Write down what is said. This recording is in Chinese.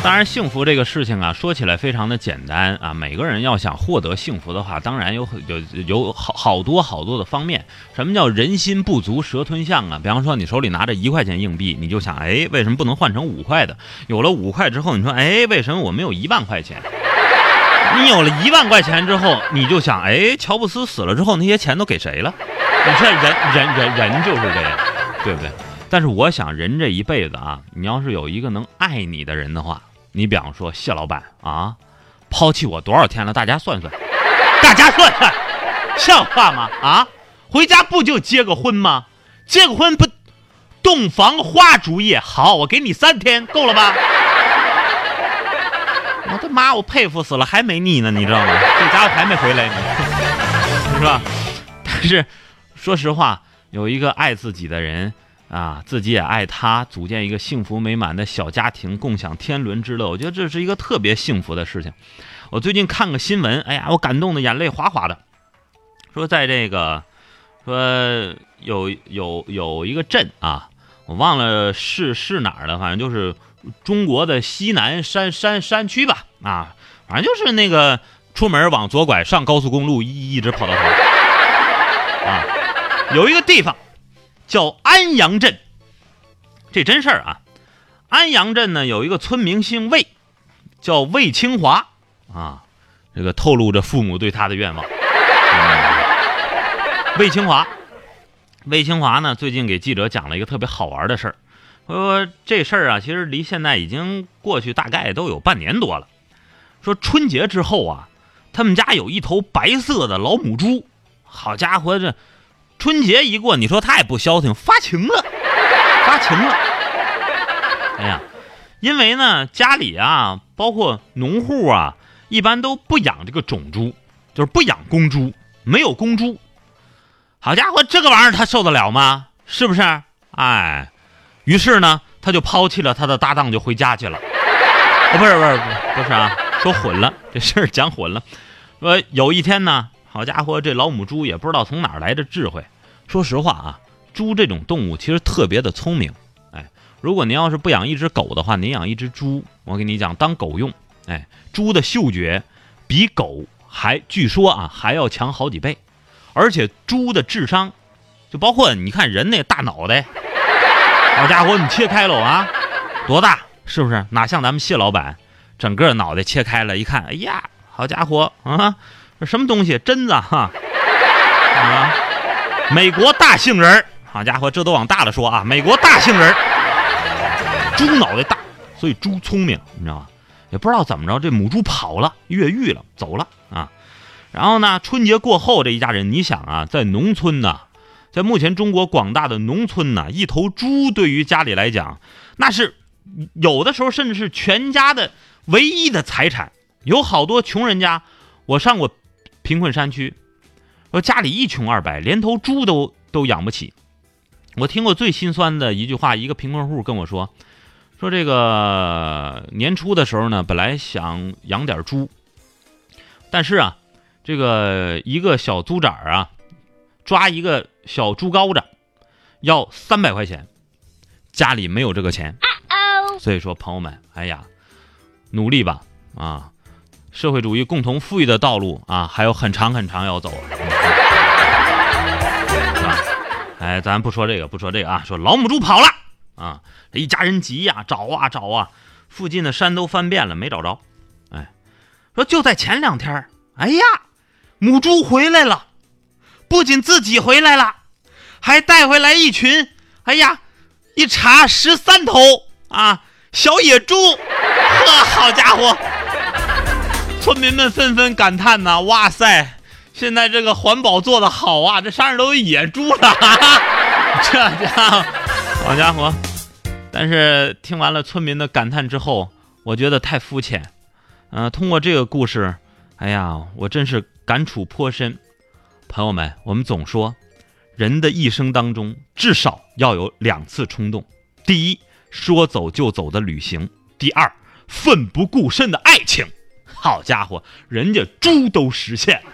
当然，幸福这个事情啊，说起来非常的简单啊。每个人要想获得幸福的话，当然有有有好好多好多的方面。什么叫人心不足蛇吞象啊？比方说，你手里拿着一块钱硬币，你就想，哎，为什么不能换成五块的？有了五块之后，你说，哎，为什么我没有一万块钱？你有了一万块钱之后，你就想，哎，乔布斯死了之后，那些钱都给谁了？你看，人人人人就是这样，对不对？但是我想，人这一辈子啊，你要是有一个能爱你的人的话，你比方说谢老板啊，抛弃我多少天了？大家算算，大家算算，像话吗？啊，回家不就结个婚吗？结个婚不，洞房花烛夜，好，我给你三天，够了吧？我的妈，我佩服死了，还没腻呢，你知道吗？这家伙还没回来呢，是吧？但是，说实话，有一个爱自己的人。啊，自己也爱他，组建一个幸福美满的小家庭，共享天伦之乐。我觉得这是一个特别幸福的事情。我最近看个新闻，哎呀，我感动的眼泪哗哗的。说在这个，说有有有一个镇啊，我忘了是是哪儿了，反正就是中国的西南山山山区吧。啊，反正就是那个出门往左拐，上高速公路一一直跑到头。啊，有一个地方。叫安阳镇，这真事儿啊！安阳镇呢有一个村民姓魏，叫魏清华啊，这个透露着父母对他的愿望。魏清华，魏清华呢最近给记者讲了一个特别好玩的事儿，说这事儿啊其实离现在已经过去大概都有半年多了。说春节之后啊，他们家有一头白色的老母猪，好家伙这。春节一过，你说他也不消停，发情了，发情了。哎呀，因为呢，家里啊，包括农户啊，一般都不养这个种猪，就是不养公猪，没有公猪。好家伙，这个玩意儿他受得了吗？是不是？哎，于是呢，他就抛弃了他的搭档，就回家去了。哦，不是，不是，不是啊，说混了，这事儿讲混了。说有一天呢。好家伙，这老母猪也不知道从哪儿来的智慧。说实话啊，猪这种动物其实特别的聪明。哎，如果您要是不养一只狗的话，您养一只猪，我跟你讲，当狗用。哎，猪的嗅觉比狗还据说啊还要强好几倍，而且猪的智商，就包括你看人那大脑袋，好家伙，你切开了啊，多大？是不是？哪像咱们谢老板，整个脑袋切开了，一看，哎呀，好家伙啊！这什么东西？榛子哈啊！美国大杏仁儿好家伙，这都往大了说啊！美国大杏仁儿猪脑袋大，所以猪聪明，你知道吗？也不知道怎么着，这母猪跑了，越狱了，走了啊！然后呢，春节过后，这一家人，你想啊，在农村呢，在目前中国广大的农村呢，一头猪对于家里来讲，那是有的时候甚至是全家的唯一的财产。有好多穷人家，我上过。贫困山区，说家里一穷二白，连头猪都都养不起。我听过最心酸的一句话，一个贫困户跟我说：“说这个年初的时候呢，本来想养点猪，但是啊，这个一个小猪崽儿啊，抓一个小猪羔子要三百块钱，家里没有这个钱。所以说，朋友们，哎呀，努力吧，啊。”社会主义共同富裕的道路啊，还有很长很长要走，哎，咱不说这个，不说这个啊，说老母猪跑了啊，这一家人急呀，找啊找啊，附近的山都翻遍了，没找着。哎，说就在前两天，哎呀，母猪回来了，不仅自己回来了，还带回来一群，哎呀，一查十三头啊小野猪，呵，好家伙！村民们纷纷感叹呐：“哇塞，现在这个环保做得好啊！这山上都有野猪了，这家伙，好家伙！”但是听完了村民的感叹之后，我觉得太肤浅。嗯，通过这个故事，哎呀，我真是感触颇深。朋友们，我们总说，人的一生当中至少要有两次冲动：第一，说走就走的旅行；第二，奋不顾身的爱情。好家伙，人家猪都实现了。